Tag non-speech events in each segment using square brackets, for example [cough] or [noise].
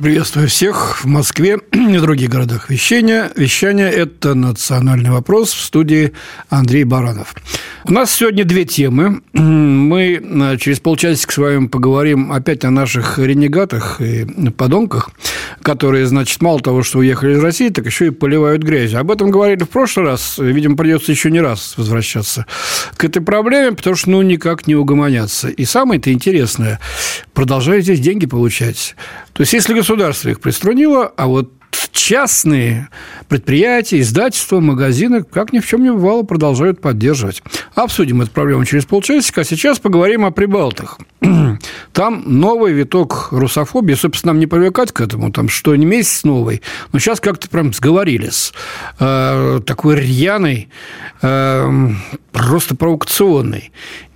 Приветствую всех в Москве [clears throat] и других городах вещания. Вещание – это «Национальный вопрос» в студии Андрей Баранов. У нас сегодня две темы. Мы э, через полчасика с вами поговорим опять о наших ренегатах и подонках, которые, значит, мало того, что уехали из России, так еще и поливают грязью. Об этом говорили в прошлый раз. Видимо, придется еще не раз возвращаться к этой проблеме, потому что, ну, никак не угомоняться. И самое-то интересное – продолжают здесь деньги получать. То есть, если государство их приструнило, а вот частные предприятия, издательства, магазины, как ни в чем не бывало, продолжают поддерживать. Обсудим эту проблему через полчасика, а сейчас поговорим о прибалтах. [clears throat] Там новый виток русофобии, собственно, нам не привыкать к этому, там что не месяц новый, но сейчас как-то прям сговорились. Э, такой рьяный, э, просто провокационный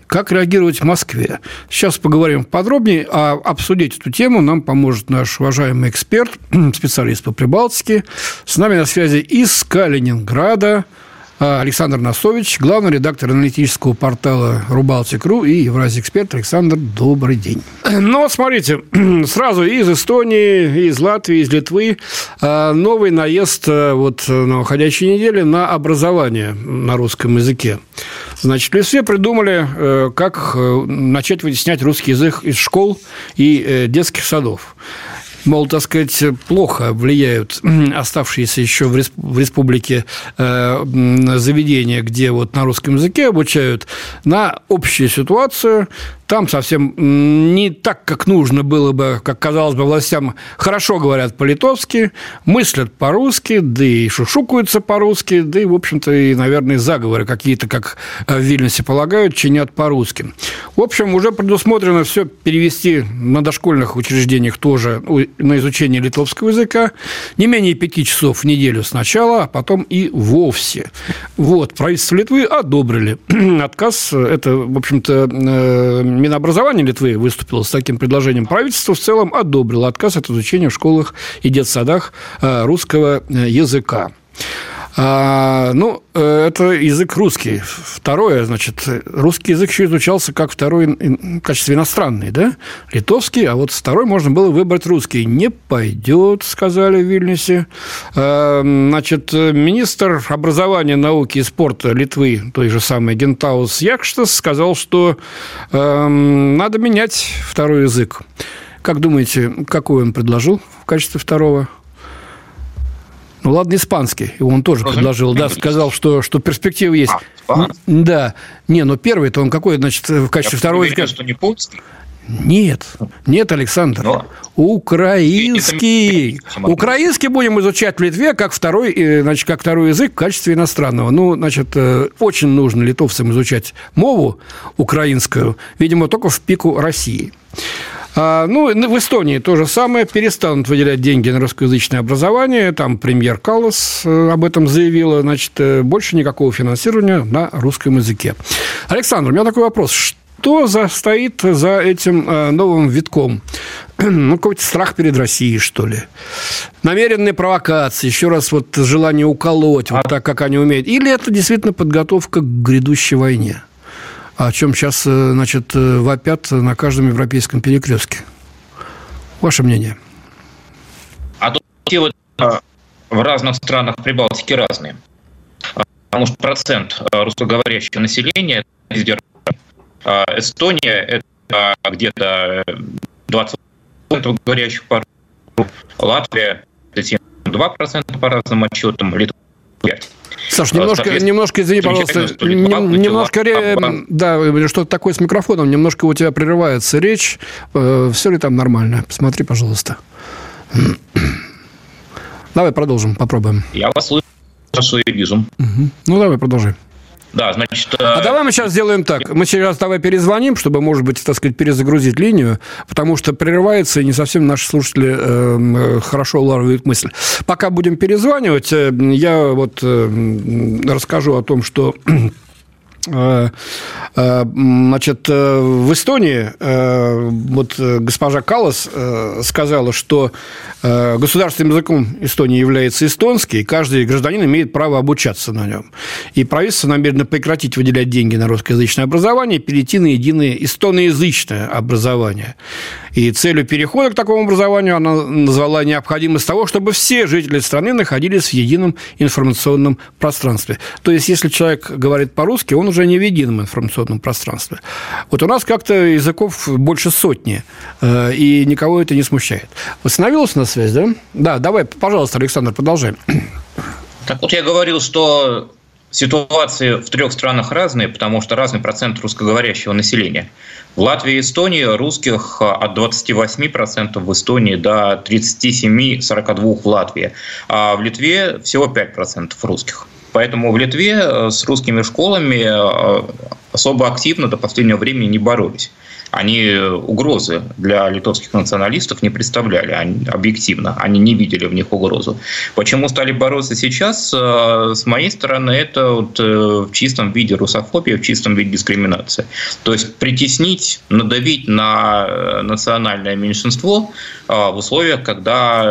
как реагировать в Москве. Сейчас поговорим подробнее, а обсудить эту тему нам поможет наш уважаемый эксперт, [clears throat] специалист по Прибалтике. С нами на связи из Калининграда Александр Носович, главный редактор аналитического портала Рубалтик.ру и Евразия эксперт. Александр, добрый день. [clears throat] Ну, смотрите, [clears throat] сразу из Эстонии, из Латвии, из Литвы а, новый наезд а, вот на уходящей неделе на образование на русском языке. Значит, в Литве придумали, э, как э, начать вытеснять русский язык из школ и э, детских садов мол, так сказать, плохо влияют оставшиеся еще в республике заведения, где вот на русском языке обучают, на общую ситуацию, там совсем не так, как нужно было бы, как казалось бы, властям хорошо говорят по-литовски, мыслят по-русски, да и шушукаются по-русски, да и, в общем-то, и, наверное, заговоры какие-то, как в Вильнюсе полагают, чинят по-русски. В общем, уже предусмотрено все перевести на дошкольных учреждениях тоже на изучение литовского языка не менее пяти часов в неделю сначала, а потом и вовсе. Вот, правительство Литвы одобрили. [clears throat] Отказ – это, в общем-то, э, Минобразование Литвы выступило с таким предложением. Правительство в целом одобрило отказ от изучения в школах и детсадах э, русского э, языка. А, ну, э, это язык русский. Второе, значит, русский язык еще изучался как второй в качестве иностранный, да? Литовский, а вот второй можно было выбрать русский. Не пойдет, сказали в Вильнюсе. А, значит, министр образования, науки и спорта Литвы, той же самой Гентаус Якштас, сказал, что а, надо менять второй язык. Как думаете, какой он предложил в качестве второго? Ну, ладно, испанский. Он тоже предложил. Да, сказал, что, что перспективы есть. А, да. Не, но первый-то он какой, значит, в качестве Я второго языка? что не польский? Нет, нет, Александр. Но... Украинский. Украинский будем изучать в Литве как второй, э, значит, как второй язык в качестве иностранного. Ну, значит, э, очень нужно литовцам изучать мову украинскую, видимо, только в пику России. А, ну, в Эстонии то же самое. Перестанут выделять деньги на русскоязычное образование. Там премьер Каллас э, об этом заявила. Значит, э, больше никакого финансирования на русском языке. Александр, у меня такой вопрос. Что за, стоит за этим э, новым витком? [clears throat] Ну, какой-то страх перед Россией, что ли? Намеренные провокации, еще раз вот желание уколоть, вот так, как они умеют. Или это действительно подготовка к грядущей войне? О чем сейчас, э, значит, э, вопят на каждом европейском перекрестке. Ваше мнение? А тут вот а, в разных странах Прибалтики разные. Потому что процент а, русскоговорящего населения а, Эстония – это где-то 20% говорящих по Латвия – это 72% по разным отчетам, Литва – 5%. Саш, немножко, немножко, извини, пожалуйста, немножко, да, что-то такое с микрофоном, немножко у тебя прерывается речь. Э, Все ли там нормально? Посмотри, пожалуйста. Давай продолжим, попробуем. Я вас слышу и вижу. Угу. Ну, давай, продолжи. Да, значит... А давай мы сейчас сделаем так. Мы сейчас давай перезвоним, чтобы, может быть, так сказать, перезагрузить линию, потому что прерывается, и не совсем наши слушатели э, хорошо улавливают мысль. Пока будем перезванивать, э, я вот э, расскажу о том, что Э, [clears throat] э, значит, э, в Эстонии вот госпожа Калас сказала, что государственным языком Эстонии является эстонский, и каждый гражданин имеет право обучаться на нем. И правительство намерено прекратить выделять деньги на русскоязычное образование и перейти на единое эстоноязычное образование. И целью перехода к такому образованию она назвала необходимость того, чтобы все жители страны находились в едином информационном пространстве. То есть, если человек говорит по-русски, он уже не в едином информационном пространстве. Вот у нас как-то языков больше сотни, э, и никого это не смущает. Восстановилась на связь, да? Да, давай, пожалуйста, Александр, продолжаем. Так вот я говорил, что ситуации в трех странах разные, потому что разный процент русскоговорящего населения. В Латвии и Эстонии русских от 28% в Эстонии до 37-42% в Латвии, а в Литве всего 5% русских. Поэтому в Литве э, с русскими школами э, особо активно до последнего времени не боролись они угрозы для литовских националистов не представляли они, объективно. Они не видели в них угрозу. Почему стали бороться сейчас? Э, с моей стороны, это вот в чистом виде русофобия, в чистом виде дискриминация. То есть притеснить, надавить на национальное меньшинство в условиях, когда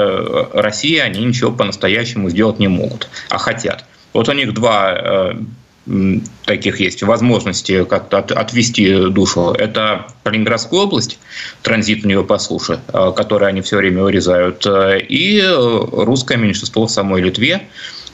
Россия, они ничего по-настоящему сделать не могут, а хотят. Вот у них два э, таких есть возможности как-то от, отвести душу. Это Калининградская область, транзит в нее по суше, э, который они все время вырезают, э, и русское меньшинство в самой Литве,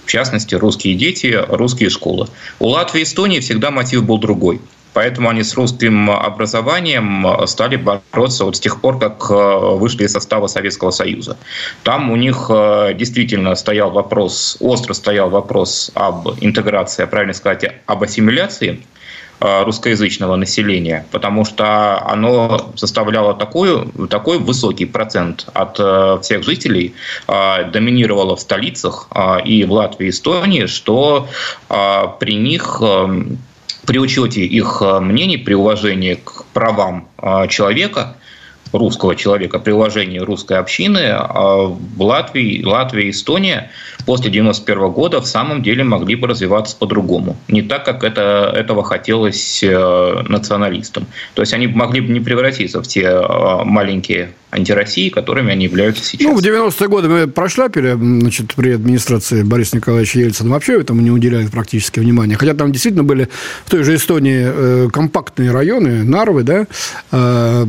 в частности, русские дети, русские школы. У Латвии и Эстонии всегда мотив был другой – Поэтому они с русским образованием стали бороться вот с тех пор, как э, вышли из состава Советского Союза. Там у них э, действительно стоял вопрос, остро стоял вопрос об интеграции, правильно сказать, об ассимиляции э, русскоязычного населения, потому что оно составляло такой, такой высокий процент от всех жителей, доминировало в столицах и в Латвии и Эстонии, что при них при учете их э, мнений, при уважении к правам э, человека, русского человека, при уважении русской общины, э, Латвии, Латвия и Эстония после 1991 года в самом деле могли бы развиваться по-другому. Не так, как это, этого хотелось националистам. То есть они могли бы не превратиться в те маленькие антироссии, которыми они являются сейчас. Ну, в 90-е годы мы прошляпили, значит, при администрации Бориса Николаевича Ельцина вообще этому не уделяли практически внимания. Хотя там действительно были в той же Эстонии э, компактные районы, Нарвы, да, э,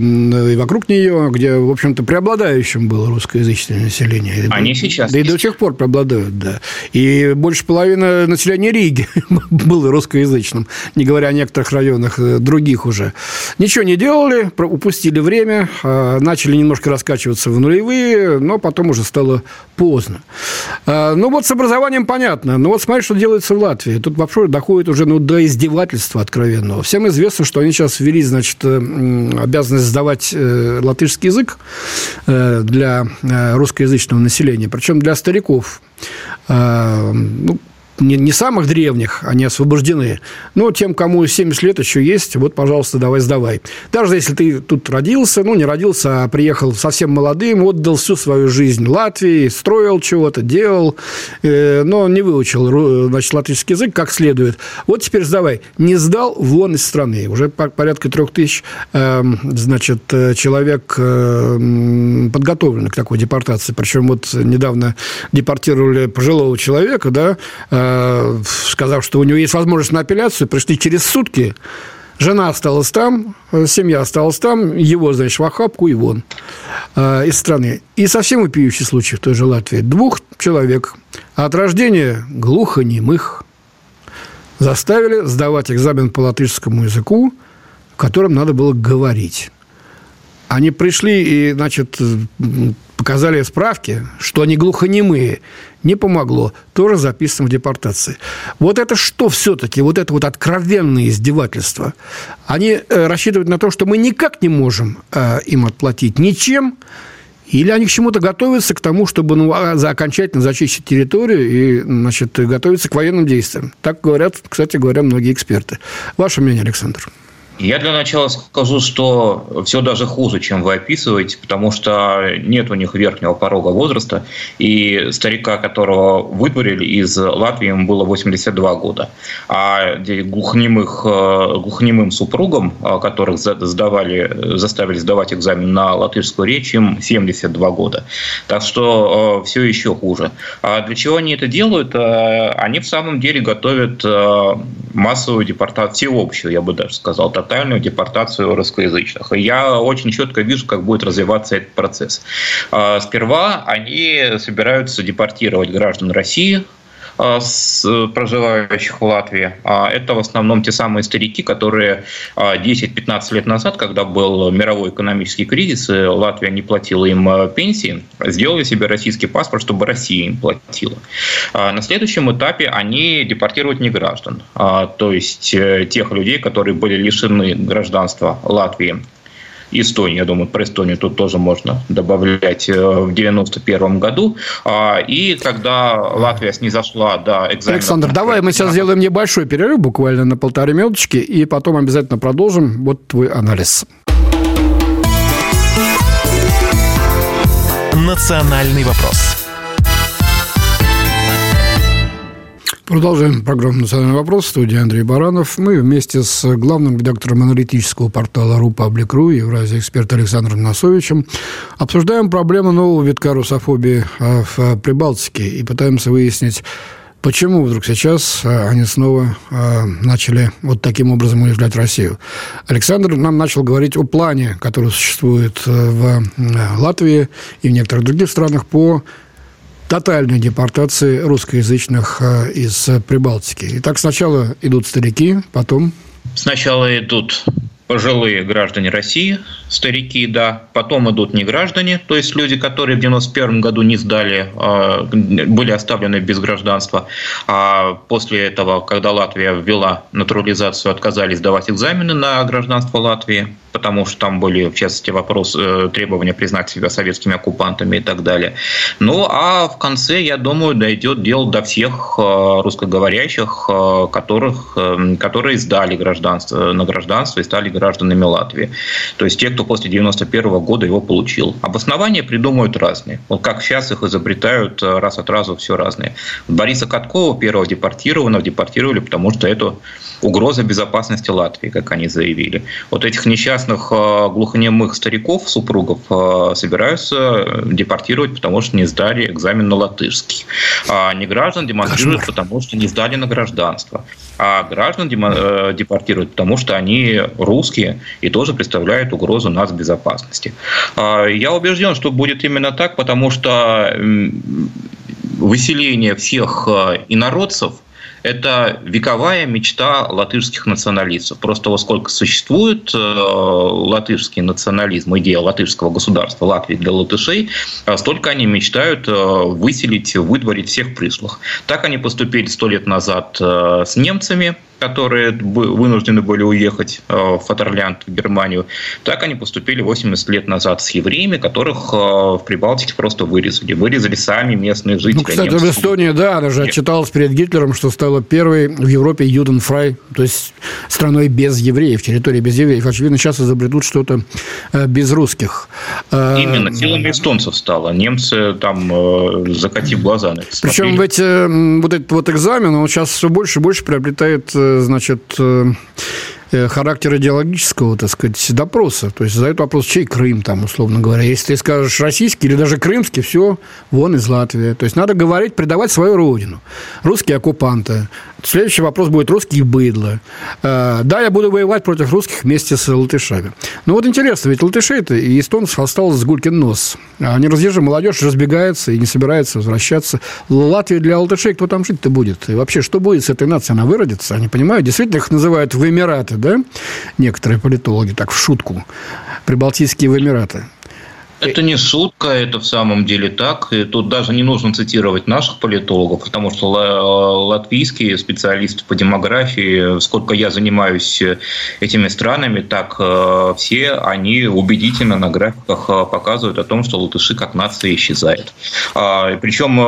и вокруг нее, где, в общем-то, преобладающим было русскоязычное население. Они сейчас Да есть. и до сих пор преобладают, да. И больше половины населения Риги [laughs] было русскоязычным, не говоря о некоторых районах э, других уже. Ничего не делали, упустили время, начали немного немножко раскачиваться в нулевые, но потом уже стало поздно. А, ну, вот с образованием понятно. Но вот смотри, что делается в Латвии. Тут вообще доходит уже ну, до издевательства откровенного. Всем известно, что они сейчас ввели, значит, э, обязанность сдавать э, латышский язык э, для русскоязычного населения, причем для стариков. А, ну, не, не самых древних, они освобождены, но тем, кому 70 лет еще есть, вот, пожалуйста, давай сдавай. Даже если ты тут родился, ну, не родился, а приехал совсем молодым, отдал всю свою жизнь Латвии, строил чего-то, делал, э, но не выучил, значит, латышский язык как следует. Вот теперь сдавай. Не сдал, вон из страны. Уже порядка трех тысяч, э, значит, человек э, подготовлены к такой депортации. Причем вот недавно депортировали пожилого человека, да, Э, сказав, что у него есть возможность на апелляцию, пришли через сутки, жена осталась там, э, семья осталась там, его, значит, в охапку и вон э, из страны. И совсем вопиющий случай в той же Латвии. Двух человек от рождения глухонемых заставили сдавать экзамен по латышскому языку, которым надо было говорить. Они пришли и, значит, показали справки, что они глухонемые, не помогло, тоже записано в депортации. Вот это что все-таки, вот это вот откровенное издевательство? Они э, рассчитывают на то, что мы никак не можем э, им отплатить ничем, Или они к чему-то готовятся, к тому, чтобы ну, а, окончательно зачистить территорию и значит, готовиться к военным действиям. Так говорят, кстати говоря, многие эксперты. Ваше мнение, Александр? Я для начала скажу, что все даже хуже, чем вы описываете, потому что нет у них верхнего порога возраста, и старика, которого вытворили из Латвии, ему было 82 года. А глухонемых, э, глухонемым супругам, э, которых сдавали, заставили сдавать экзамен на латышскую речь, им 72 года. Так что э, все еще хуже. А для чего они это делают? Они в самом деле готовят массовую депортацию, всеобщую, я бы даже сказал, тотальную депортацию русскоязычных. И я очень четко вижу, как будет развиваться этот процесс. А, сперва они собираются депортировать граждан России, с проживающих в Латвии. А это в основном те самые старики, которые 10-15 лет назад, когда был мировой экономический кризис, и Латвия не платила им пенсии, сделали себе российский паспорт, чтобы Россия им платила. На следующем этапе они депортируют неграждан, то есть э, тех людей, которые были лишены гражданства Латвии Эстонии, я думаю, про Эстонию тут тоже можно добавлять э, в 91 году. А, и когда Латвия снизошла до экзамена... Александр, давай мы сейчас сделаем небольшой перерыв, буквально на полторы минуточки, и потом обязательно продолжим. Вот твой анализ. Национальный вопрос. Продолжаем программу «Национальный вопрос». В студии Андрей Баранов. Мы вместе с главным редактором аналитического портала «Рупаблик.ру» Евразия эксперт Александром Носовичем обсуждаем проблему нового витка русофобии а, в Прибалтике и пытаемся выяснить, Почему вдруг сейчас а, они снова а, начали вот таким образом уязвлять Россию? Александр нам начал говорить о плане, который существует в Латвии и в некоторых других странах по тотальной депортации русскоязычных э, из Прибалтики. Итак, сначала идут старики, потом... Сначала идут пожилые граждане России, старики, да, потом идут не граждане, то есть люди, которые в 91 году не сдали, а, были оставлены без гражданства, а после этого, когда Латвия ввела натурализацию, отказались давать экзамены на гражданство Латвии, потому что там были, в частности, вопрос э, требования признать себя советскими оккупантами и так далее. Ну, а в конце, я думаю, дойдет дело до всех э, русскоговорящих, э, которых, которые сдали гражданство, на гражданство и стали гражданами Латвии. То есть те, кто после 91 года его получил. Обоснования придумают разные. Вот как сейчас их изобретают раз от раза все разные. Бориса Каткова, первого депортированного, депортировали, потому что это угроза безопасности Латвии, как они заявили. Вот этих несчастных э, глухонемых стариков, супругов, э, собираются депортировать, потому что не сдали экзамен на латышский. А не граждан демонстрируют, потому что не сдали на гражданство. А граждан э, депортируют, потому что они русские и тоже представляют угрозу нацбезопасности. А я убежден, что будет именно так, потому что выселение всех инородцев – это вековая мечта латышских националистов. Просто вот сколько существует э, латышский национализм, идея латышского государства Латвии для латышей, э, столько они мечтают э, выселить, выдворить всех пришлых. Так они поступили сто лет назад с немцами, которые вынуждены были уехать э, в Фатерлянд, в Германию, так они поступили 80 лет назад с евреями, которых э, в Прибалтике просто вырезали. Вырезали сами местные жители. Ну, кстати, в Эстонии, да, она же отчиталась перед Гитлером, что стала первой в Европе Юденфрай, то есть страной без евреев, территорией без евреев. Очевидно, сейчас изобретут что-то э, без русских. Именно, силами эстонцев стало. Немцы там закатив глаза Причем в эти, вот этот вот экзамен, он сейчас все больше и больше приобретает значит, э, Э, характер идеологического, так сказать, допроса. То есть задают вопрос, чей Крым там, условно говоря. Если ты скажешь российский или даже крымский, все, вон из Латвии. То есть надо говорить, предавать свою родину. Русские оккупанты. Следующий вопрос будет русские быдло. Э, да, я буду воевать против русских вместе с латышами. Ну вот интересно, ведь латышей-то и эстонцев осталось с гулькин нос. Они разъезжают, молодежь разбегается и не собирается возвращаться. Латвия для латышей, кто там жить-то будет? И вообще, что будет с этой нацией? Она выродится? Они понимают, действительно их называют в Эмираты, да, некоторые политологи, так в шутку, прибалтийские в Эмираты. Это не шутка, это в самом деле так. И тут даже не нужно цитировать наших политологов, потому что латвийские специалисты по демографии, сколько я занимаюсь этими странами, так э, все они убедительно на графиках э, показывают о том, что латыши как нация исчезает. А, Причем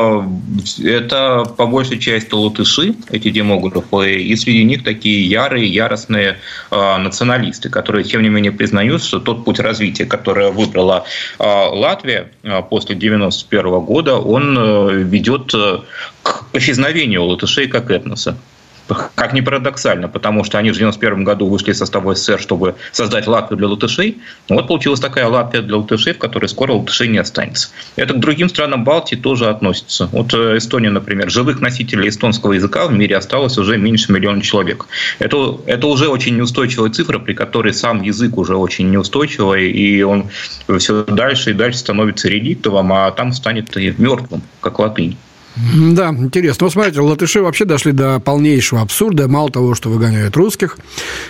э, это по большей части латыши, эти демографы, и среди них такие ярые, яростные националисты, которые, тем не менее, признают, что тот путь развития, который выбрала Латвия а, после 1991 года, он э, ведет э, к исчезновению латышей как этноса. Как ни парадоксально, потому что они в 1991 году вышли из состава СССР, чтобы создать Латвию для латышей. Вот получилась такая Латвия для латышей, в которой скоро латышей не останется. Это к другим странам Балтии тоже относится. Вот э, Эстония, например, живых носителей эстонского языка в мире осталось уже меньше миллиона человек. Это, это уже очень неустойчивая цифра, при которой сам язык уже очень неустойчивый, и он все дальше и дальше становится реликтовым, а там станет и мертвым, как латынь. Да, интересно. Ну, смотрите, латыши вообще дошли до полнейшего абсурда. Мало того, что выгоняют русских,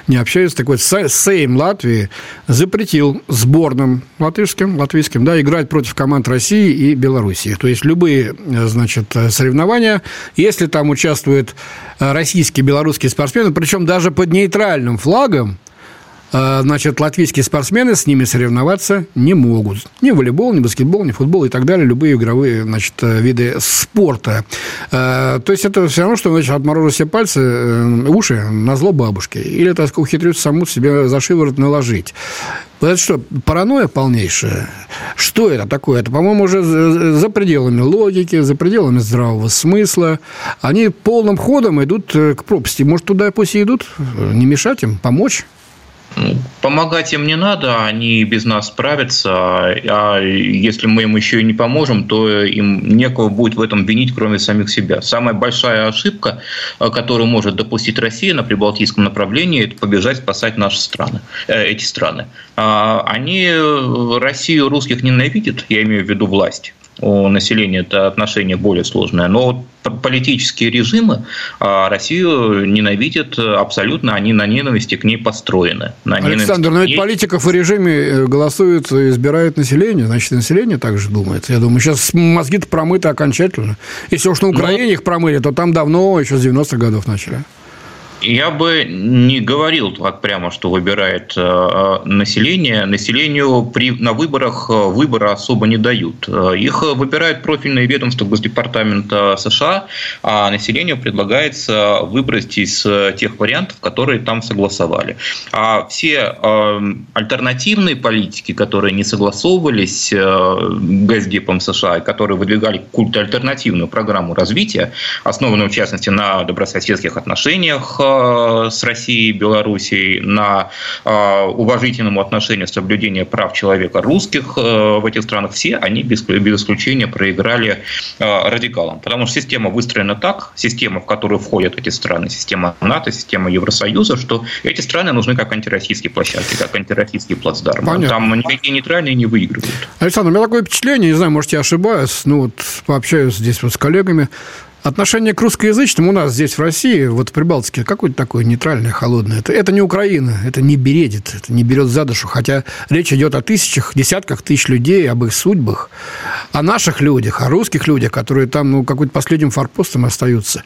не общаются. Так вот, Сейм Латвии запретил сборным латышским, латвийским, да, играть против команд России и Белоруссии. То есть, любые, значит, соревнования, если там участвуют российские, белорусские спортсмены, причем даже под нейтральным флагом, значит, латвийские спортсмены с ними соревноваться не могут. Ни волейбол, ни баскетбол, ни футбол и так далее, любые игровые, значит, виды спорта. А, то есть, это все равно, что, значит, отморожу себе пальцы, э, уши на зло бабушки. Или, так сказать, ухитрюсь саму себе за шиворот наложить. Это что, паранойя полнейшая? Что это такое? Это, по-моему, уже за пределами логики, за пределами здравого смысла. Они полным ходом идут э, к пропасти. Может, туда пусть и идут? Не мешать им, помочь? Помогать им не надо, они без нас справятся. А если мы им еще и не поможем, то им некого будет в этом винить, кроме самих себя. Самая большая ошибка, э, которую может допустить Россия на прибалтийском направлении, это побежать спасать наши страны, э, эти страны. А, они Россию русских ненавидят, я имею в виду власть у населения это отношение более сложное. Но политические режимы а, Россию ненавидят абсолютно, они на ненависти к ней построены. На Александр, но ведь политиков в режиме э, голосуют, избирает население, значит, население также думает. Я думаю, сейчас мозги-то промыты окончательно. Если уж на ну, Украине но... их промыли, то там давно, еще с 90-х годов начали. Я бы не говорил так прямо, что выбирает э, население. Населению при, на выборах э, выбора особо не дают. Э, их выбирают профильные ведомства Госдепартамента США, а населению предлагается выбрать из тех вариантов, которые там согласовали. А все альтернативные политики, которые не согласовывались Госдепом США, которые выдвигали какую-то альтернативную программу развития, основанную в частности на добрососедских отношениях Э, с Россией, Белоруссией на э, уважительному отношению соблюдения прав человека русских э, в этих странах, все они без, без исключения проиграли радикалам. Потому что система выстроена так, система, в которую входят эти страны, система НАТО, система Евросоюза, что эти страны нужны как антироссийские площадки, как антироссийские плацдармы. Понятно. Там никакие нейтральные не выигрывают. Александр, у меня такое впечатление, не знаю, может, я ошибаюсь, ну вот пообщаюсь здесь вот с коллегами, Отношение к русскоязычным у нас здесь, в России, вот в Прибалтике, какое-то такое нейтральное, холодное. Это, это не Украина, это не бередит, это не берет за душу. Хотя речь идет о тысячах, десятках тысяч людей, об их судьбах, о наших людях, о русских людях, которые там, ну, какой-то последним форпостом остаются.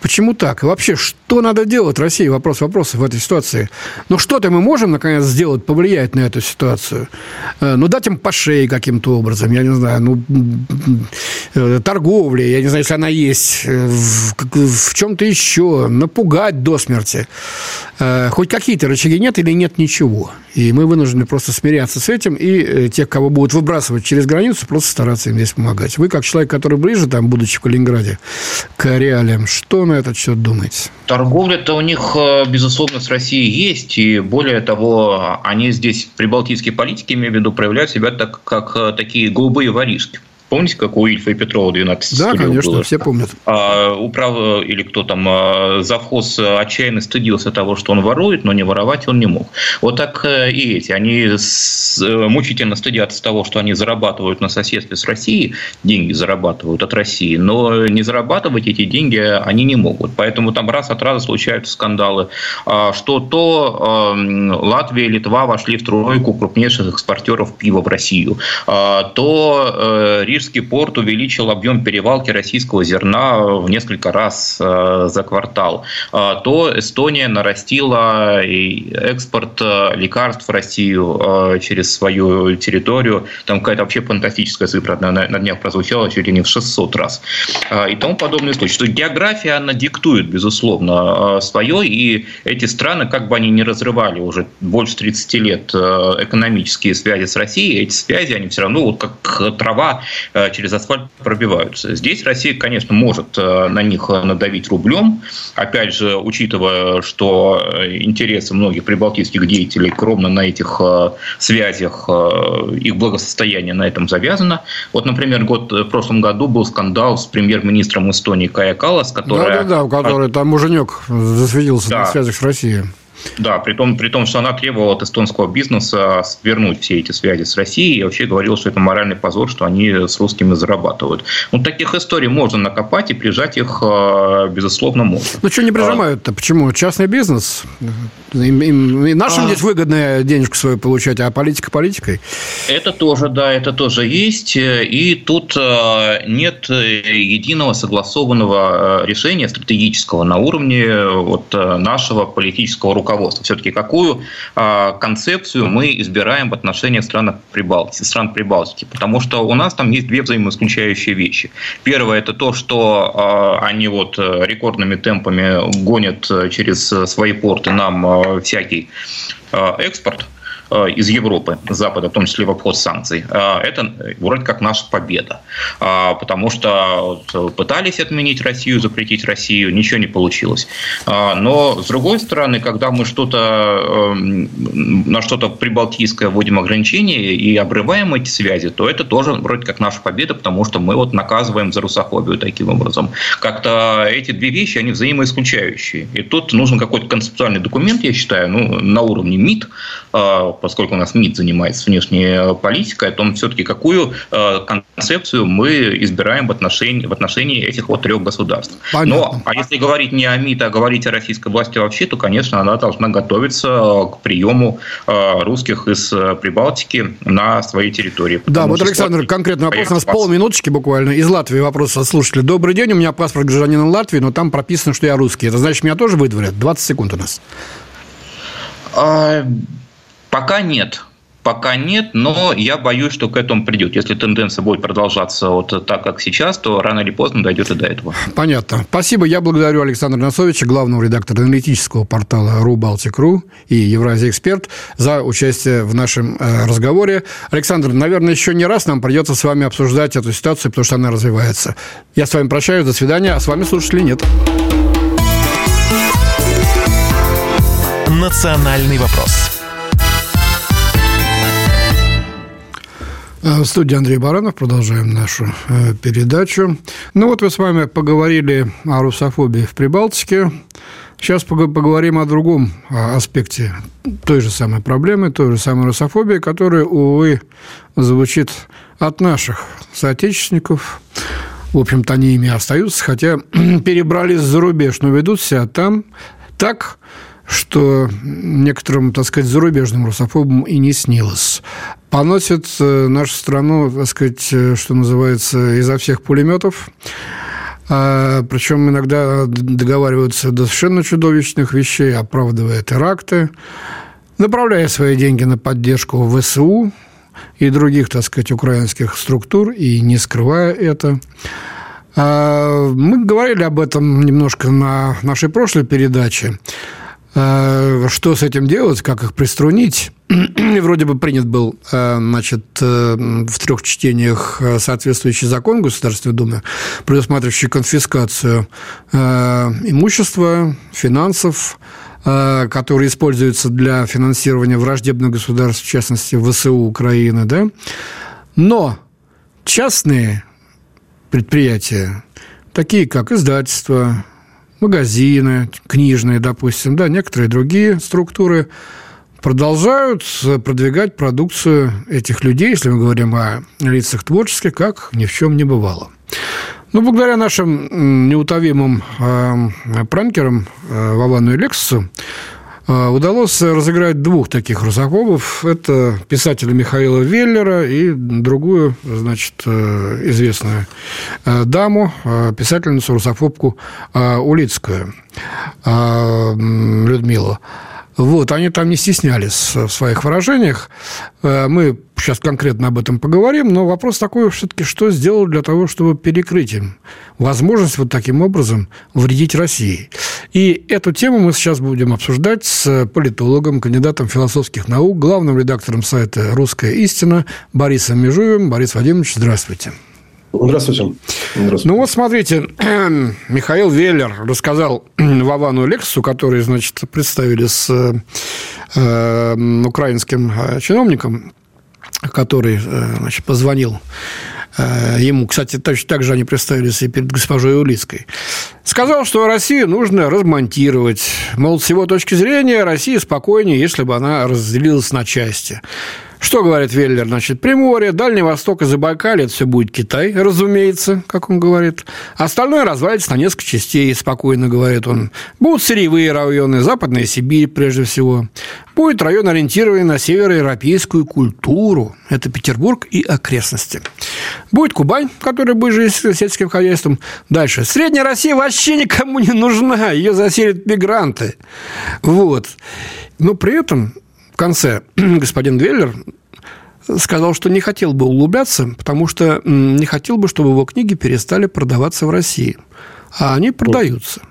Почему так? И вообще, что надо делать России? Вопрос вопросов в этой ситуации. Ну, что-то мы можем, наконец, сделать, повлиять на эту ситуацию? Э, ну, дать им по шее каким-то образом, я не знаю, ну, э, торговли, я не знаю, если она есть, Э, в, в чем-то еще, напугать до смерти. Э, хоть какие-то рычаги нет или нет ничего. И мы вынуждены просто смиряться с этим, и э, тех, кого будут выбрасывать через границу, просто стараться им здесь помогать. Вы, как человек, который ближе, там, будучи в Калининграде, к реалиям, что на этот счет думаете? Торговля-то у них, безусловно, с Россией есть, и более того, они здесь, прибалтийские политики, имею в виду, проявляют себя так, как такие голубые воришки. Помните, как у Ильфа и Петрова 12 Да, конечно, было? все помнят. А, управ... Или кто там, а, завхоз отчаянно стыдился того, что он ворует, но не воровать он не мог. Вот так э, и эти. Они мучительно стыдятся того, что они зарабатывают на соседстве с Россией, деньги зарабатывают от России, но не зарабатывать эти деньги они не могут. Поэтому там раз от раза случаются скандалы, а, что то Латвия и Литва вошли в тройку крупнейших экспортеров пива в Россию, то э, Рижский порт увеличил объем перевалки российского зерна в несколько раз э, за квартал, а, то Эстония нарастила экспорт э, лекарств в Россию э, через свою территорию. Там какая-то вообще фантастическая цифра на, днях прозвучала, чуть ли не в 600 раз. И тому подобные случаи. Что география, она диктует, безусловно, свое, и эти страны, как бы они ни разрывали уже больше 30 лет экономические связи с Россией, эти связи, они все равно вот как трава Э, через асфальт пробиваются. Здесь Россия, конечно, может э, на них надавить рублем. Опять же, учитывая, что интересы многих прибалтийских деятелей ровно на этих э, связях, их благосостояние на этом завязано. Вот, например, год, в прошлом году был скандал с премьер-министром Эстонии Кая Калас, который... Да-да-да, у которой там муженек засветился да. на связях с Россией. Да, при том, при том, что она требовала от эстонского бизнеса вернуть все эти связи с Россией и вообще говорила, что это моральный позор, что они с русскими зарабатывают. Ну, таких историй можно накопать и прижать их, э, безусловно, можно. Ну, что не прижимают-то? Почему? Частный бизнес? Им, им, и нашим а... здесь выгодно денежку свою получать, а политика политикой? Это тоже, да, это тоже есть. И тут э, нет единого согласованного э, решения стратегического на уровне вот нашего политического руководства руководства. Все-таки какую а, концепцию мы избираем в отношениях стран Прибалтики, стран Прибалтики? Потому что у нас там есть две взаимоисключающие вещи. Первое – это то, что а, они вот э, рекордными темпами гонят э, через свои порты нам а, всякий экспорт – Э, из Европы, Запада, в том числе в обход санкций, э, это вроде как наша победа. Э, потому что пытались отменить Россию, запретить Россию, ничего не получилось. Но, с другой стороны, когда мы что-то на что-то прибалтийское вводим ограничения и обрываем эти связи, то это тоже вроде как наша победа, потому что мы вот наказываем за русофобию таким образом. Как-то эти две вещи, они взаимоисключающие. И тут нужен какой-то концептуальный документ, я считаю, ну, на уровне МИД, поскольку у нас МИД занимается внешней политикой, о том все-таки какую э, концепцию мы избираем в отношении, в отношении этих вот трех государств. Понятно. Но, а если говорить не о МИД, а говорить о российской власти вообще, то, конечно, она должна готовиться к приему э, русских из э, Прибалтики на своей территории. Да, вот, Александр, конкретный вопрос. У нас полминуточки буквально. Из Латвии вопрос от слушателя. Добрый день, у меня паспорт гражданина Латвии, но там прописано, что я русский. Это значит, меня тоже выдворят? 20 секунд у нас. А, Пока нет. Пока нет, но я боюсь, что к этому придет. Если тенденция будет продолжаться вот так, как сейчас, то рано или поздно дойдет и до этого. Понятно. Спасибо. Я благодарю Александра Носовича, главного редактора аналитического портала RuBaltic.ru и Евразия Эксперт за участие в нашем э, разговоре. Александр, наверное, еще не раз нам придется с вами обсуждать эту ситуацию, потому что она развивается. Я с вами прощаюсь. До свидания. А с вами слушатели нет. Национальный вопрос. В студии Андрей Баранов. Продолжаем нашу э, передачу. Ну вот мы с вами поговорили о русофобии в Прибалтике. Сейчас поговорим о другом аспекте той же самой проблемы, той же самой русофобии, которая, увы, звучит от наших соотечественников. В общем-то, они ими остаются, хотя [clears throat] перебрались за рубеж, но ведут себя там так, что некоторым, так сказать, зарубежным русофобам и не снилось. Поносят э, нашу страну, так сказать, э, что называется, изо всех пулеметов. А, причем иногда договариваются до совершенно чудовищных вещей, оправдывая теракты, направляя свои деньги на поддержку ВСУ и других, так сказать, украинских структур, и не скрывая это. А, мы говорили об этом немножко на нашей прошлой передаче. Э, что с этим делать, как их приструнить. [clears throat] Вроде бы принят был э, значит, э, в трех чтениях соответствующий закон Государственной Думы, предусматривающий конфискацию имущества, финансов, которые используются для финансирования враждебных государств, в частности, ВСУ Украины. Да? Но частные предприятия, такие как издательства, магазины, книжные, допустим, да, некоторые другие структуры продолжают продвигать продукцию этих людей, если мы говорим о лицах творческих, как ни в чем не бывало. Ну, благодаря нашим неутовимым э, пранкерам э, Вовану и Лексусу удалось разыграть двух таких русофобов. Это писателя Михаила Веллера и другую, значит, э, известную э, даму, писательницу русофобку Улицкую Людмилу. Вот, они там не стеснялись в своих выражениях. Э, мы сейчас конкретно об этом поговорим, но вопрос такой все-таки, что сделал для того, чтобы перекрыть им возможность вот таким образом вредить России. И эту тему мы сейчас будем обсуждать с политологом, кандидатом философских наук, главным редактором сайта «Русская истина» Борисом Межуевым. Борис Вадимович, здравствуйте. Здравствуйте. Здравствуйте. Ну вот смотрите, [clears throat] Михаил Веллер рассказал [clears throat] Вовану Лексусу, который, значит, представили с э, украинским э, чиновником, который, э, значит, позвонил э, ему, кстати, точно так же они представились и перед госпожой Улицкой, сказал, что Россию нужно размонтировать. Мол, с его точки зрения, Россия спокойнее, если бы она разделилась на части. Что говорит Веллер? Значит, Приморье, Дальний Восток и Забайкалье – это все будет Китай, разумеется, как он говорит. Остальное развалится на несколько частей, спокойно говорит он. Будут сырьевые районы, Западная Сибирь прежде всего. Будет район, ориентированный на североевропейскую культуру. Это Петербург и окрестности. Будет Кубань, которая будет жить сельским хозяйством. Дальше. Средняя Россия вообще никому не нужна. Ее заселят мигранты. Вот. Но при этом конце [clears throat] господин Веллер сказал, что не хотел бы углубляться, потому что не хотел бы, чтобы его книги перестали продаваться в России. А они продаются.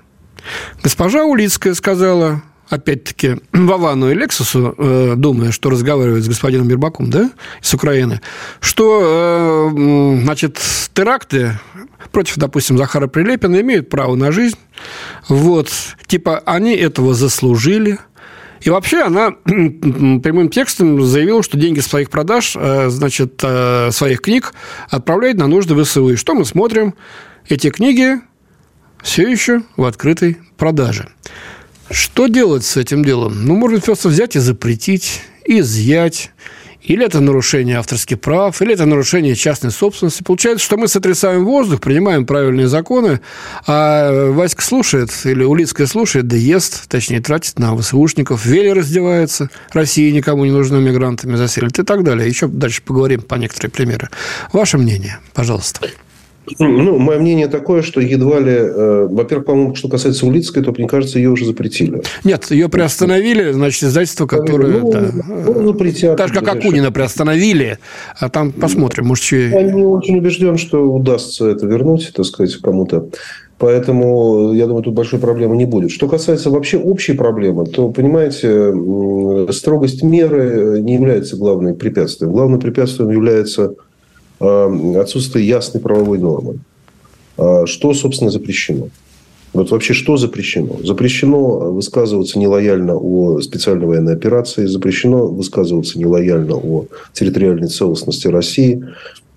Госпожа Улицкая сказала, опять-таки, [clears throat] Вовану и Лексусу, э, думая, что разговаривает с господином Бербаком, да, с Украины, что, э, значит, теракты против, допустим, Захара Прилепина имеют право на жизнь. Вот. Типа, они этого заслужили – и вообще она [clears throat] прямым текстом заявила, что деньги своих продаж, э, значит, э, своих книг отправляет на нужды ВСУ. И что мы смотрим? Эти книги все еще в открытой продаже. Что делать с этим делом? Ну, можно просто взять и запретить, изъять, или это нарушение авторских прав, или это нарушение частной собственности. Получается, что мы сотрясаем воздух, принимаем правильные законы, а Васька слушает, или Улицкая слушает, да ест, точнее, тратит на ВСУшников, Вели раздевается, России никому не нужно мигрантами заселит и так далее. Еще дальше поговорим по некоторые примеры. Ваше мнение, пожалуйста. Ну, мое мнение такое, что едва ли... Э, во-первых, по-моему, что касается Улицкой, то, мне кажется, ее уже запретили. Нет, ее приостановили, значит, издательство, которое... Ну, да, ну, запретят. Так же, как Акунина приостановили. А там посмотрим, может, еще... Я не очень убежден, что удастся это вернуть, так сказать, кому-то. Поэтому, я думаю, тут большой проблемы не будет. Что касается вообще общей проблемы, то, понимаете, строгость меры не является главным препятствием. Главным препятствием является отсутствие ясной правовой нормы. А что, собственно, запрещено? Вот вообще что запрещено? Запрещено высказываться нелояльно о специальной военной операции, запрещено высказываться нелояльно о территориальной целостности России,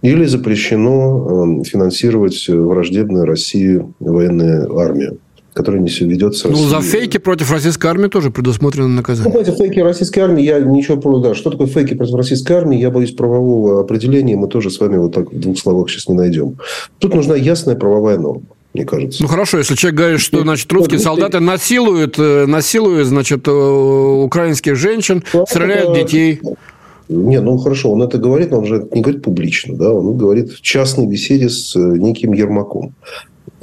или запрещено эм, финансировать враждебную России военную армию который не ведется. Ну, за фейки против российской армии тоже предусмотрено наказание. Ну, против фейки российской армии я ничего про да. Что такое фейки против российской армии? Я боюсь правового определения. Мы тоже с вами вот так в двух словах сейчас не найдем. Тут нужна ясная правовая норма мне кажется. Ну хорошо, если человек говорит, что значит русские солдаты насилуют, э, насилуют, значит, э, украинских женщин, ну, стреляют это... детей. Не, ну хорошо, он это говорит, но он же не говорит публично, да, он говорит в частной беседе с э, неким Ермаком.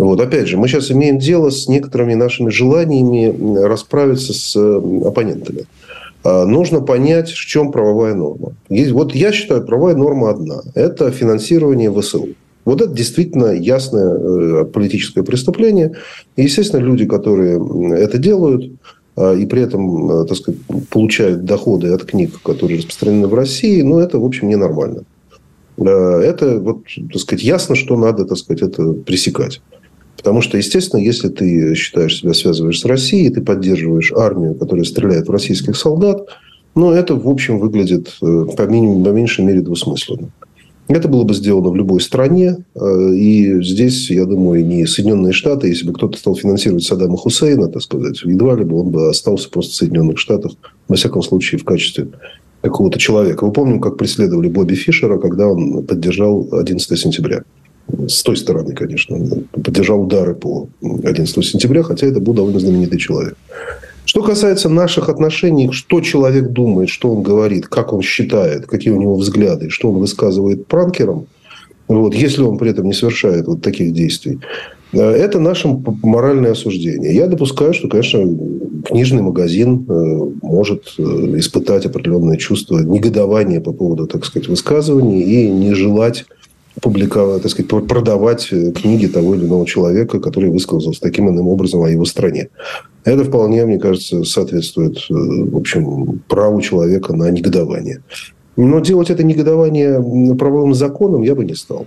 Вот, опять же, мы сейчас имеем дело с некоторыми нашими желаниями расправиться с оппонентами. А, нужно понять, в чем правовая норма. Есть, вот я считаю, правовая норма одна. Это финансирование ВСУ. Вот это действительно ясное э, политическое преступление. И, естественно, люди, которые это делают, а, и при этом, э, так сказать, получают доходы от книг, которые распространены в России, ну, это, в общем, ненормально. Это, вот, так сказать, ясно, что надо, так сказать, это пресекать. Потому что, естественно, если ты считаешь себя связываешь с Россией, ты поддерживаешь армию, которая стреляет в российских солдат, ну, это, в общем, выглядит, э, по, минимуму, по меньшей мере, двусмысленно. Это было бы сделано в любой стране. Э, и здесь, я думаю, не Соединенные Штаты, если бы кто-то стал финансировать Саддама Хусейна, так сказать, едва ли бы он бы остался просто в Соединенных Штатах, во всяком случае, в качестве какого-то человека. Мы помним, как преследовали Бобби Фишера, когда он поддержал 11 сентября. С той стороны, конечно. Поддержал удары по 11 сентября, хотя это был довольно знаменитый человек. Что касается наших отношений, что человек думает, что он говорит, как он считает, какие у него взгляды, что он высказывает пранкерам, вот, если он при этом не совершает вот таких действий, э, это наше моральное осуждение. Я допускаю, что, конечно, книжный магазин э, может э, испытать определенное чувство негодования по поводу, так сказать, высказываний и не желать публиковать, так сказать, продавать книги того или иного человека, который высказался таким иным образом о его стране. Это вполне, мне кажется, соответствует, э, в общем, праву человека на негодование. Но делать это негодование правовым законом я бы не стал.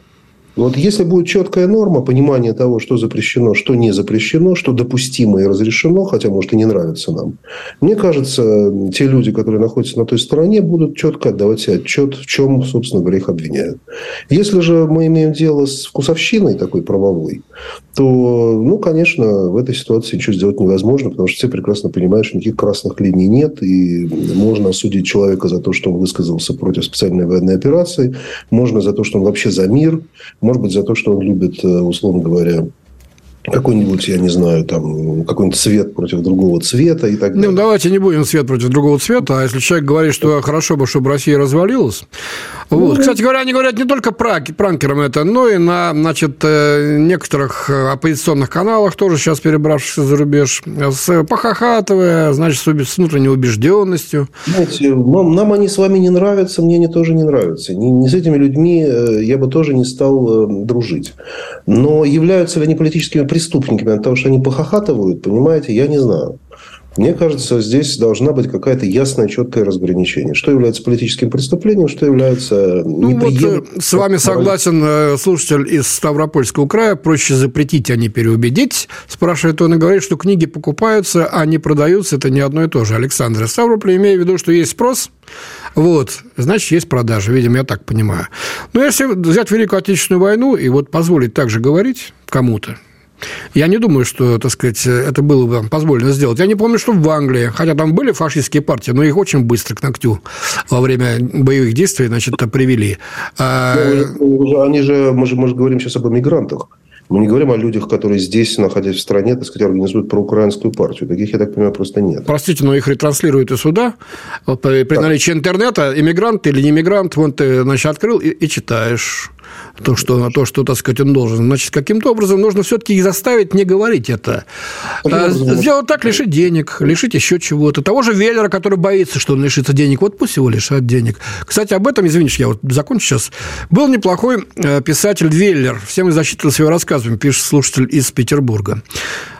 Вот если будет четкая норма, понимание того, что запрещено, что не запрещено, что допустимо и разрешено, хотя, может, и не нравится нам, мне кажется, те люди, которые находятся на той стороне, будут четко отдавать себе отчет, в чем, собственно говоря, их обвиняют. Если же мы имеем дело с вкусовщиной такой правовой, то, ну, конечно, в этой ситуации ничего сделать невозможно, потому что все прекрасно понимают, что никаких красных линий нет, и можно осудить человека за то, что он высказался против специальной военной операции, можно за то, что он вообще за мир, может быть, за то, что он любит, э, условно говоря, какой-нибудь, я не знаю, там, какой-нибудь цвет против другого цвета и так далее. Ну, давайте не будем цвет против другого цвета, а если человек говорит, что хорошо бы, чтобы Россия развалилась. Вот. Ну, Кстати говоря, они говорят не только про пранкерам это, но и на, значит, э, некоторых оппозиционных каналах, тоже сейчас перебравшихся за рубеж, с похохатывая, значит, с внутренней убежденностью. Знаете, нам, нам они с вами не нравятся, мне они тоже не нравятся. Не, не с этими людьми э, я бы тоже не стал э, дружить. Но являются ли они политическими преступниками от того, что они похохатывают, понимаете, я не знаю. Мне кажется, здесь должна быть какая-то ясная, четкое разграничение. Что является политическим преступлением, что является ну, вот э, С вами согласен э, слушатель из Ставропольского края. Проще запретить, а не переубедить. Спрашивает он и говорит, что книги покупаются, а не продаются. Это не одно и то же. Александр Ставрополь, имея в виду, что есть спрос, вот, значит, есть продажи. Видимо, я так понимаю. Но если взять Великую Отечественную войну и вот позволить так же говорить кому-то, я не думаю, что, так сказать, это было бы позволено сделать. Я не помню, что в Англии, хотя там были фашистские партии, но их очень быстро к ногтю во время боевых действий, значит, привели. А, ну, они же, мы же, мы же говорим сейчас об эмигрантах. Мы не говорим о людях, которые здесь, находясь в стране, так сказать, организуют проукраинскую партию. Таких, я так понимаю, просто нет. Простите, но их ретранслируют и сюда. При, при наличии интернета, иммигрант или не иммигрант, вон ты, значит, открыл и, и читаешь то, что, то, что, так сказать, он должен. Значит, каким-то образом нужно все-таки заставить не говорить это. А, сделать так, лишить денег, лишить еще чего-то. Того же Веллера, который боится, что он лишится денег, вот пусть его лишат денег. Кстати, об этом, извините, я вот закончу сейчас. Был неплохой э, писатель Веллер, всем зачитывался его рассказами, пишет слушатель из Петербурга.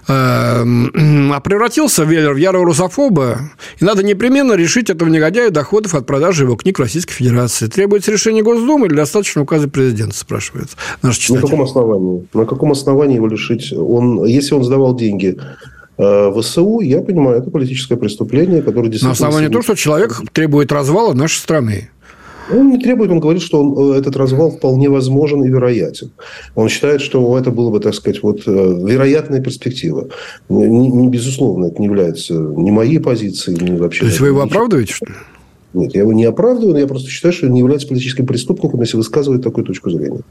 Эм, а превратился Веллер в ярого русофоба, и надо непременно решить этого негодяя доходов от продажи его книг Российской Федерации. Требуется решение Госдумы или достаточно указа президента, спрашивает наш читатель. На каком основании? На каком основании его лишить? Он, если он сдавал деньги э, в СУ, я понимаю, это политическое преступление, которое действительно... На основании того, что человек требует развала нашей страны. Он не требует, он говорит, что он, э, этот развал вполне возможен и вероятен. Он считает, что это было бы, так сказать, вот, э, вероятная перспектива. Не, не, безусловно, это не является ни моей позицией, ни вообще... То есть, вы его оправдываете, что ли? Нет, я его не оправдываю, но я просто считаю, что он не является политическим преступником, если высказывает такую точку зрения.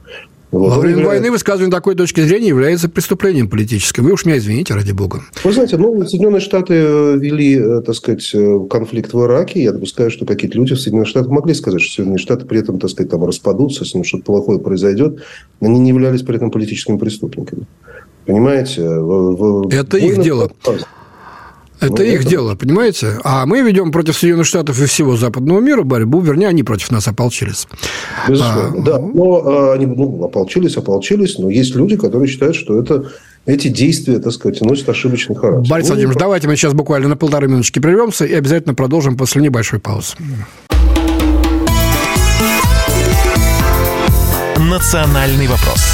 Вот. Во время войны высказывание такой точки зрения является преступлением политическим. Вы уж меня извините, ради бога. Вы знаете, ну, Соединенные Штаты э, вели, э, так сказать, э, конфликт в Ираке. Я допускаю, что какие-то люди в Соединенных Штатах могли сказать, что Соединенные Штаты при этом, так сказать, там распадутся, с ним что-то плохое произойдет. Они не являлись при этом политическими преступниками. Понимаете? Это их дело. Это ну, их это... дело, понимаете? А мы ведем против Соединенных Штатов и всего западного мира борьбу, вернее, они против нас ополчились. Безусловно, а, да. Но а, они ну, ополчились, ополчились, но есть люди, которые считают, что это эти действия, так сказать, носят ошибочный характер. Борис ну, Владимирович, давайте мы сейчас буквально на полторы минуточки прервемся и обязательно продолжим после небольшой паузы. Национальный вопрос.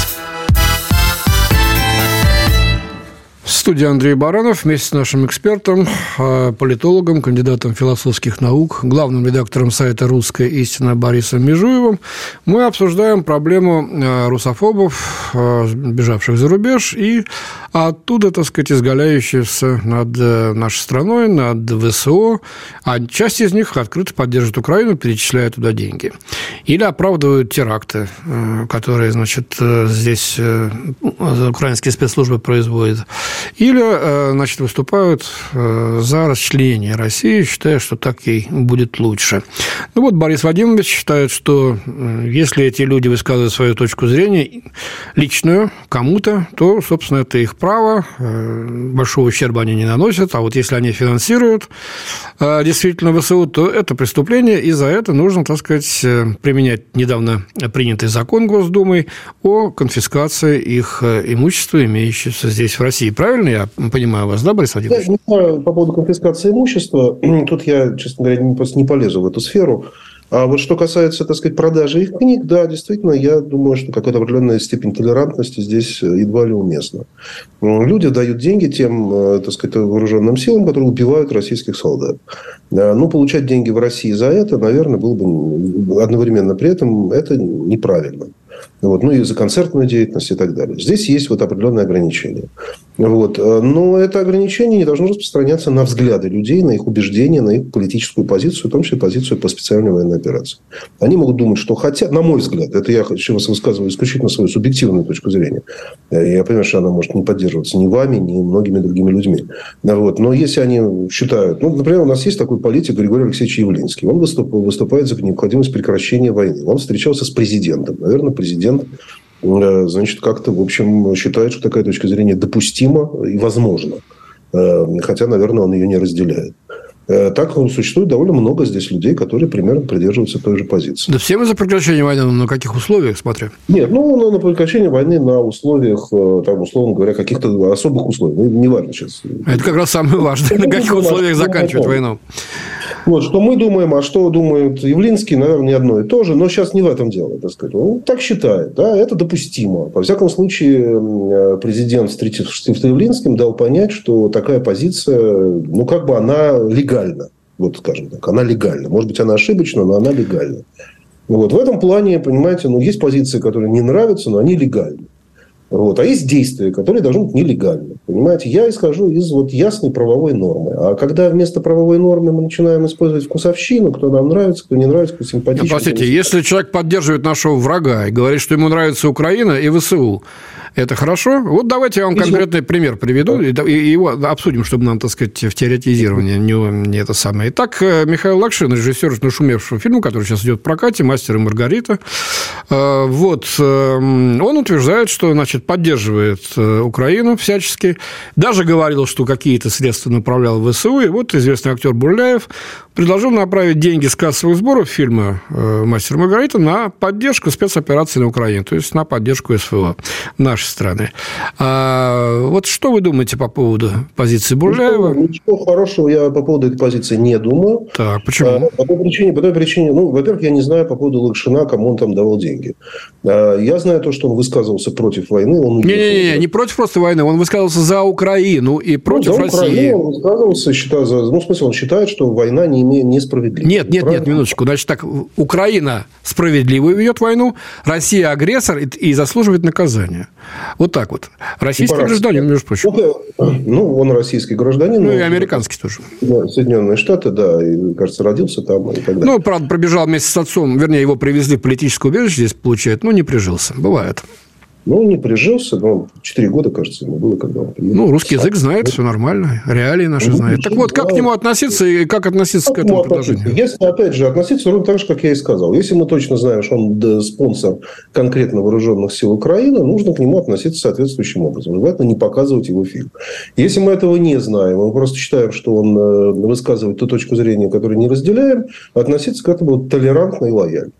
В студии Андрей Баранов вместе с нашим экспертом, а, политологом, кандидатом философских наук, главным редактором сайта «Русская истина» Борисом Межуевым. Мы обсуждаем проблему а, русофобов, а, бежавших за рубеж, и оттуда, так сказать, изгаляющихся над э, нашей страной, над ВСО, а часть из них открыто поддерживает Украину, перечисляя туда деньги. Или оправдывают теракты, э, которые, значит, э, здесь украинские спецслужбы производят или, э, значит, выступают э, за расчленение России, считая, что так ей будет лучше. Ну вот Борис Вадимович считает, что э, если эти люди высказывают свою точку зрения личную кому-то, то, собственно, это их право, большого ущерба они не наносят, а вот если они финансируют действительно ВСУ, то это преступление, и за это нужно, так сказать, применять недавно принятый закон Госдумой о конфискации их имущества, имеющегося здесь в России. Правильно я понимаю вас, да, Борис Владимирович? Я не знаю по поводу конфискации имущества. [clears throat] Тут я, честно говоря, просто не полезу в эту сферу. А вот что касается, так сказать, продажи их книг, да, действительно, я думаю, что какая-то определенная степень толерантности здесь едва ли уместна. Люди дают деньги тем, э, так сказать, вооруженным силам, которые убивают российских солдат. Ну, получать деньги в России за это, наверное, было бы одновременно при этом это неправильно. Вот, ну и за концертную деятельность и так далее. Здесь есть вот определенные ограничения. Вот. Но это ограничение не должно распространяться на взгляды людей, на их убеждения, на их политическую позицию, в том числе позицию по специальной военной операции. Они могут думать, что хотят, на мой взгляд, это я сейчас высказываю исключительно свою субъективную точку зрения. Я понимаю, что она может не поддерживаться ни вами, ни многими другими людьми. Вот. Но если они считают... Ну, например, у нас есть такой политик Григорий Алексеевич Явлинский. Он выступает за необходимость прекращения войны. Он встречался с президентом. Наверное, президент э, значит, как-то, в общем, считает, что такая точка зрения допустима и возможна. Э, хотя, наверное, он ее не разделяет. Э, так существует довольно много здесь людей, которые примерно придерживаются той же позиции. Да все мы за прекращение войны, но на каких условиях, смотря? Нет, ну, на прекращение войны на условиях, там, условно говоря, каких-то особых условий. Ну, не важно сейчас. Это как раз самое важное, на каких условиях заканчивать войну. Вот, что мы думаем, а что думает Явлинский, наверное, не одно и то же. Но сейчас не в этом дело, так сказать. Он так считает. Да, это допустимо. Во всяком случае, президент, встретившись с Явлинским, дал понять, что такая позиция, ну, как бы она легальна. Вот, скажем так, она легальна. Может быть, она ошибочна, но она легальна. Вот. В этом плане, понимаете, ну, есть позиции, которые не нравятся, но они легальны. Вот. А есть действия, которые должны быть нелегальны. Понимаете, я исхожу из вот ясной правовой нормы. А когда вместо правовой нормы мы начинаем использовать вкусовщину, кто нам нравится, кто не нравится, кто симпатичен. Простите, если человек поддерживает нашего врага и говорит, что ему нравится Украина и ВСУ, это хорошо? Вот давайте я вам конкретный пример приведу, и его обсудим, чтобы нам, так сказать, в теоретизировании не, не это самое. Итак, э, Михаил Лакшин, режиссер нашумевшего фильма, который сейчас идет в прокате, «Мастер и Маргарита», э, вот, э, он утверждает, что, значит, поддерживает Украину всячески, даже говорил, что какие-то средства направлял в ВСУ, и. Вот известный актер Бурляев предложил направить деньги с кассовых сборов фильма «Мастер и Маргарита» на поддержку спецоперации на Украине, то есть на поддержку СВО нашей страны. А вот что вы думаете по поводу позиции Бурляева? Ничего, ничего хорошего я по поводу этой позиции не думаю. Так, почему? А, по той причине, по той причине ну, во-первых, я не знаю по поводу Лакшина, кому он там давал деньги. А, я знаю то, что он высказывался против войны. Он Не-не-не, не против просто войны, он высказывался за Украину и ну, против ну, за России. Украину он высказывался, считая, за, ну, в смысле, он считает, что война не несправедлива. Нет, нет, Правильно? нет, минуточку. Значит так, Украина справедливо ведет войну, Россия агрессор и, и заслуживает наказания. Вот так вот. Российский гражданин, между прочим. Ну, ну, он российский гражданин. Ну, и американский тоже. Соединенные Штаты, да, и, кажется, родился там и так далее. Ну, правда, пробежал вместе с отцом, вернее, его привезли в политическое убежище здесь, получает, но не прижился. Бывает. Ну, не прижился, но 4 года, кажется, ему было, когда он приехал. Ну, русский язык знает, все нормально, реалии наши ну, знает. Так вот, как к нему относиться и как относиться как к этому предложению? Если, опять же, относиться ровно так же, как я и сказал. Если мы точно знаем, что он спонсор конкретно вооруженных сил Украины, нужно к нему относиться соответствующим образом. Желательно не показывать его фильм. Если мы этого не знаем, мы просто считаем, что он э, высказывает ту точку зрения, которую не разделяем, относиться к этому толерантно и лояльно.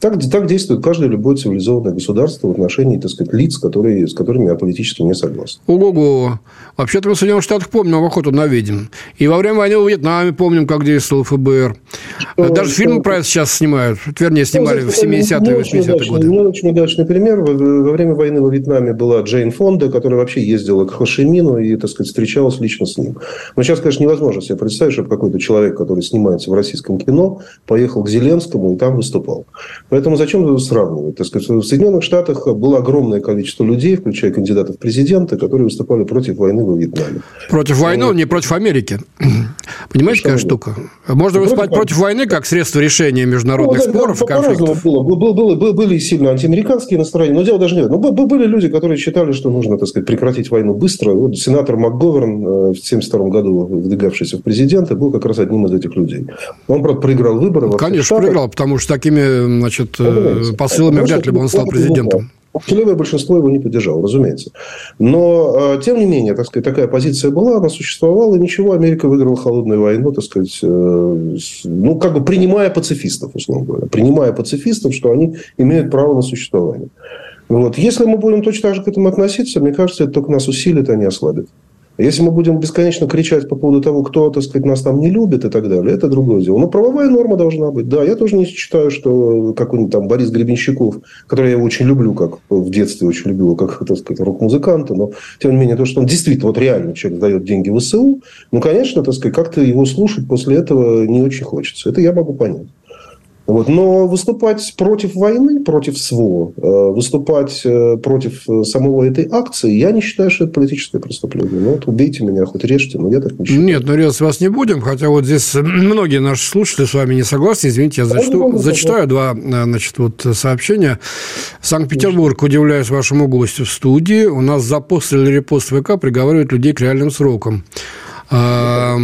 Так, так действует каждое любое цивилизованное государство в отношении, так сказать, лиц, которые, с которыми я политически не согласен. Ого-го. Вообще-то мы в Соединенных Штатах помним охоту на ведьм. И во время войны в Вьетнаме помним, как действовал ФБР. Что, Даже что... фильмы про это сейчас снимают. Вернее, снимали ну, в 70-е, 80-е годы. Не очень удачный пример. Во время войны во Вьетнаме была Джейн Фонда, которая вообще ездила к Хошимину и, так сказать, встречалась лично с ним. Но сейчас, конечно, невозможно себе представить, чтобы какой-то человек, который снимается в российском кино, поехал к Зеленскому и там выступал. Поэтому зачем это сравнивать? Так сказать, в Соединенных Штатах было огромное количество людей, включая кандидатов в президенты, которые выступали против войны во Вьетнаме. Против войны, вот. не против Америки. [clears throat] Понимаете, какая штука? Можно выступать против, войны как средство решения международных ну, споров и конфликтов. Было. Было, было, было, были сильно антиамериканские настроения, но дело даже не в этом. Ну, были люди, которые считали, что нужно, так сказать, прекратить войну быстро. Вот сенатор МакГоверн э, в 1972 году, выдвигавшийся в президенты, был как раз одним из этих людей. Он, правда, проиграл выборы. Конечно, проиграл, потому что такими значит, Понимаете? посылами вряд ли бы он стал президентом. Молчаливое большинство его не поддержало, разумеется. Но, э, тем не менее, так сказать, такая позиция была, она существовала, и ничего, Америка выиграла холодную войну, так сказать, э, ну, как бы принимая пацифистов, условно говоря. Принимая пацифистов, что они имеют право на существование. Вот. Если мы будем точно так же к этому относиться, мне кажется, это только нас усилит, а не ослабит. Если мы будем бесконечно кричать по поводу того, кто, так сказать, нас там не любит и так далее, это другое дело. Но правовая норма должна быть. Да, я тоже не считаю, что какой-нибудь там Борис Гребенщиков, который я очень люблю, как в детстве очень любил, как, так сказать, рок-музыканта, но, тем не менее, то, что он действительно вот реально человек дает деньги в СУ, ну, конечно, так сказать, как-то его слушать после этого не очень хочется. Это я могу понять. Вот. Но выступать против войны, против СВО, э, выступать э, против э, самого этой акции, я не считаю, что это политическое преступление. Ну, вот убейте меня, хоть режьте, но я так не считаю. Нет, но резать вас не будем, хотя вот здесь [clears throat] многие наши слушатели с вами не согласны. Извините, я зачту, зачитаю два значит, вот, сообщения. Санкт-Петербург, удивляюсь вашему гостю в студии. У нас за пост или репост ВК приговаривают людей к реальным срокам. А,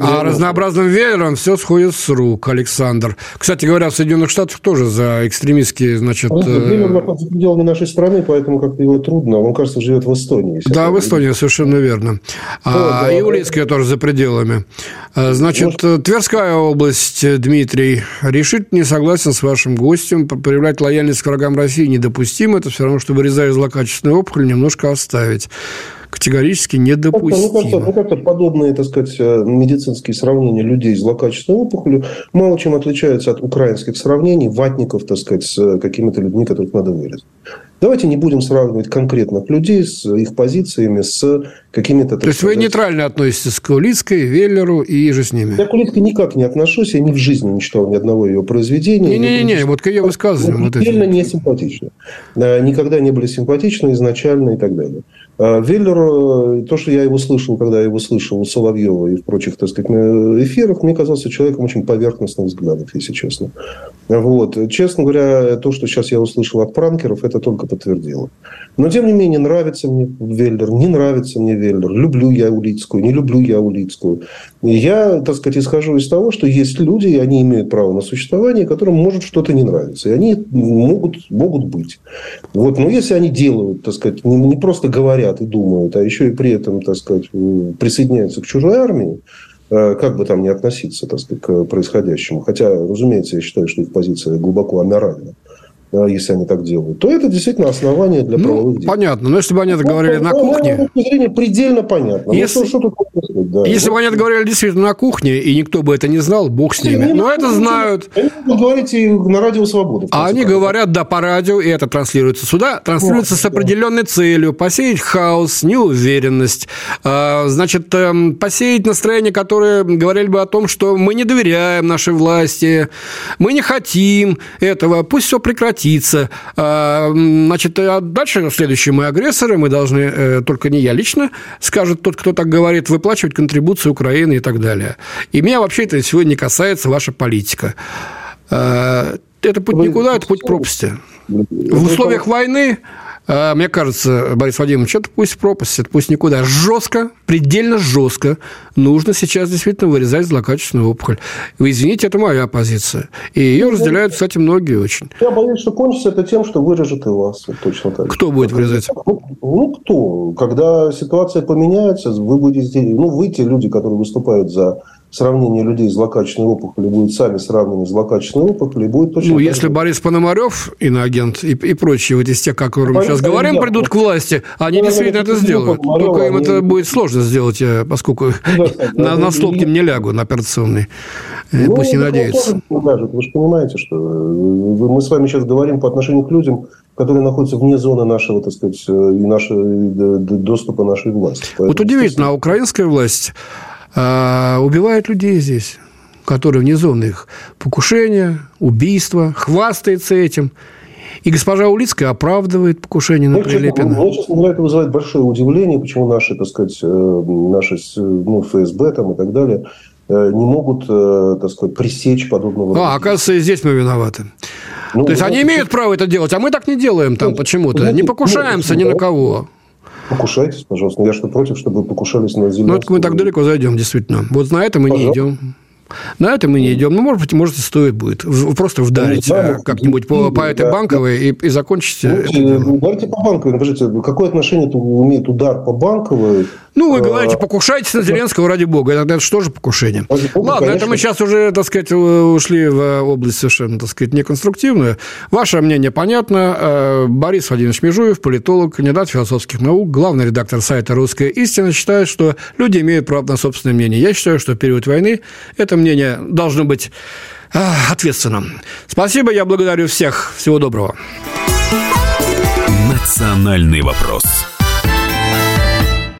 а разнообразным веером все сходит с рук, Александр. Кстати говоря, в Соединенных Штатах тоже за экстремистские, значит... Веер находится пределами нашей страны, поэтому как-то его трудно. Он, кажется, живет в Эстонии. Да, в Эстонии, совершенно верно. А, и Улицкая тоже за пределами. А, значит, Может... Тверская область, Дмитрий, решит не согласен с вашим гостем. Проявлять лояльность к врагам России недопустимо. Это все равно, что вырезая злокачественную опухоль, немножко оставить категорически недопустимо. Ну, как-то, ну, как-то подобные, так сказать, э, медицинские сравнения людей с злокачественной опухолью мало чем отличаются от украинских сравнений, ватников, так сказать, с э, какими-то людьми, которых надо вырезать. Давайте не будем сравнивать конкретных людей с их позициями с какими-то... То есть, сказать, вы нейтрально относитесь к Улицкой, Веллеру и же с ними? Я к Улицкой никак не отношусь. Я ни в жизни не читал ни одного ее произведения. Не-не-не, вот к ее высказываниям. Вот не симпатично. Никогда не были симпатичны изначально и так далее. А Веллер, э, то, что я его слышал, когда я его слышал у Соловьева и в прочих, так сказать, эфирах, мне казался человеком очень поверхностных взглядов, если честно. Вот. Честно говоря, то, что сейчас я услышал от пранкеров, это только подтвердило. Но, тем не менее, нравится мне Веллер, не нравится мне Веллер, люблю я Улицкую, не люблю я Улицкую. Я, так сказать, исхожу из того, что есть люди, и они имеют право на существование, которым может что-то не нравиться. И они могут, могут быть. Вот. Но если они делают, так сказать, не просто говорят и думают, а еще и при этом, так сказать, присоединяются к чужой армии, э, как бы там ни относиться, так сказать, к происходящему. Хотя, разумеется, я считаю, что их позиция глубоко аморальна если они так делают, то это действительно основание для ну, правовых действий. Понятно. Но если бы они это ну, говорили на кухне... С зрения предельно понятно. Ну, если, ну, что, что тут да. если бы они это говорили действительно на кухне, и никто бы это не знал, бог с ними. Но это знают. Вы говорите на радио «Свобода». А они говорят, да, по радио, и это транслируется сюда, транслируется вот, с определенной да. целью. Посеять хаос, неуверенность. А, значит, эм, посеять настроение, которое говорили бы о том, что мы не доверяем нашей власти, мы не хотим этого, пусть все прекратится прекратится. А, значит, а дальше следующие мы агрессоры, мы должны, э, только не я лично, скажет тот, кто так говорит, выплачивать контрибуцию Украины и так далее. И меня вообще это сегодня не касается, ваша политика. А, это путь никуда, это путь пропасти. В условиях войны мне кажется, Борис Владимирович, это пусть пропасть, это пусть никуда. Жестко, предельно жестко нужно сейчас действительно вырезать злокачественную опухоль. Вы извините, это моя позиция. И ее разделяют, кстати, многие очень. Я боюсь, что кончится это тем, что вырежет и вас. Вот точно так. Кто будет вырезать? Ну, ну, кто? Когда ситуация поменяется, вы будете... Ну, вы те люди, которые выступают за сравнение людей с злокачественной опухолью будет сами сравнивать с злокачественной опухолью, будет точно... Ну, если Борис Пономарев, иноагент и, и прочие вот из тех, о которых мы сейчас говорим, придут к власти, они действительно это сделают. Только им это будет сложно сделать, поскольку [laughs] на, на стол к ним не лягу, на операционный. Ну, Пусть не надеются. Вы же понимаете, что мы с вами сейчас говорим по отношению к людям, которые находятся вне зоны нашего, так сказать, и нашего доступа нашей власти. Поэтому, вот удивительно, а украинская власть а, убивает людей здесь, которые вне зоны их покушения, убийства, хвастается этим. И госпожа Улицкая оправдывает покушение на Прилепина. Мне, честно говоря, это вызывает большое удивление, почему наши, так сказать, э, наши ну, ФСБ там и так далее э, не могут, э, так сказать, пресечь подобного. А, оказывается, и здесь мы виноваты. Ну, То есть, ну, они имеют право это делать, а мы так не делаем там ну, почему-то. Ну, не покушаемся ну, ни на кого. Покушайтесь, пожалуйста. Я что против, чтобы покушались на Зеленского? Ну, это мы так далеко зайдем, действительно. Вот на это мы пожалуйста. не идем. На это мы не идем. Ну, может быть, может, и стоит будет. Просто вдарить ну, да, как-нибудь по, по этой да, банковой да. И, и закончить ну, Ударите по банковой. Скажите, какое отношение имеет удар по банковой ну, вы говорите, покушайтесь на Зеленского, ради бога. Это, же покушение? Ради бога, Ладно, конечно. это мы сейчас уже, так сказать, ушли в область совершенно, так сказать, неконструктивную. Ваше мнение понятно. Э, Борис Владимирович Межуев, политолог, кандидат философских наук, главный редактор сайта «Русская истина», считает, что люди имеют право на собственное мнение. Я считаю, что в период войны это мнение должно быть э, ответственным. Спасибо, я благодарю всех. Всего доброго. Национальный вопрос.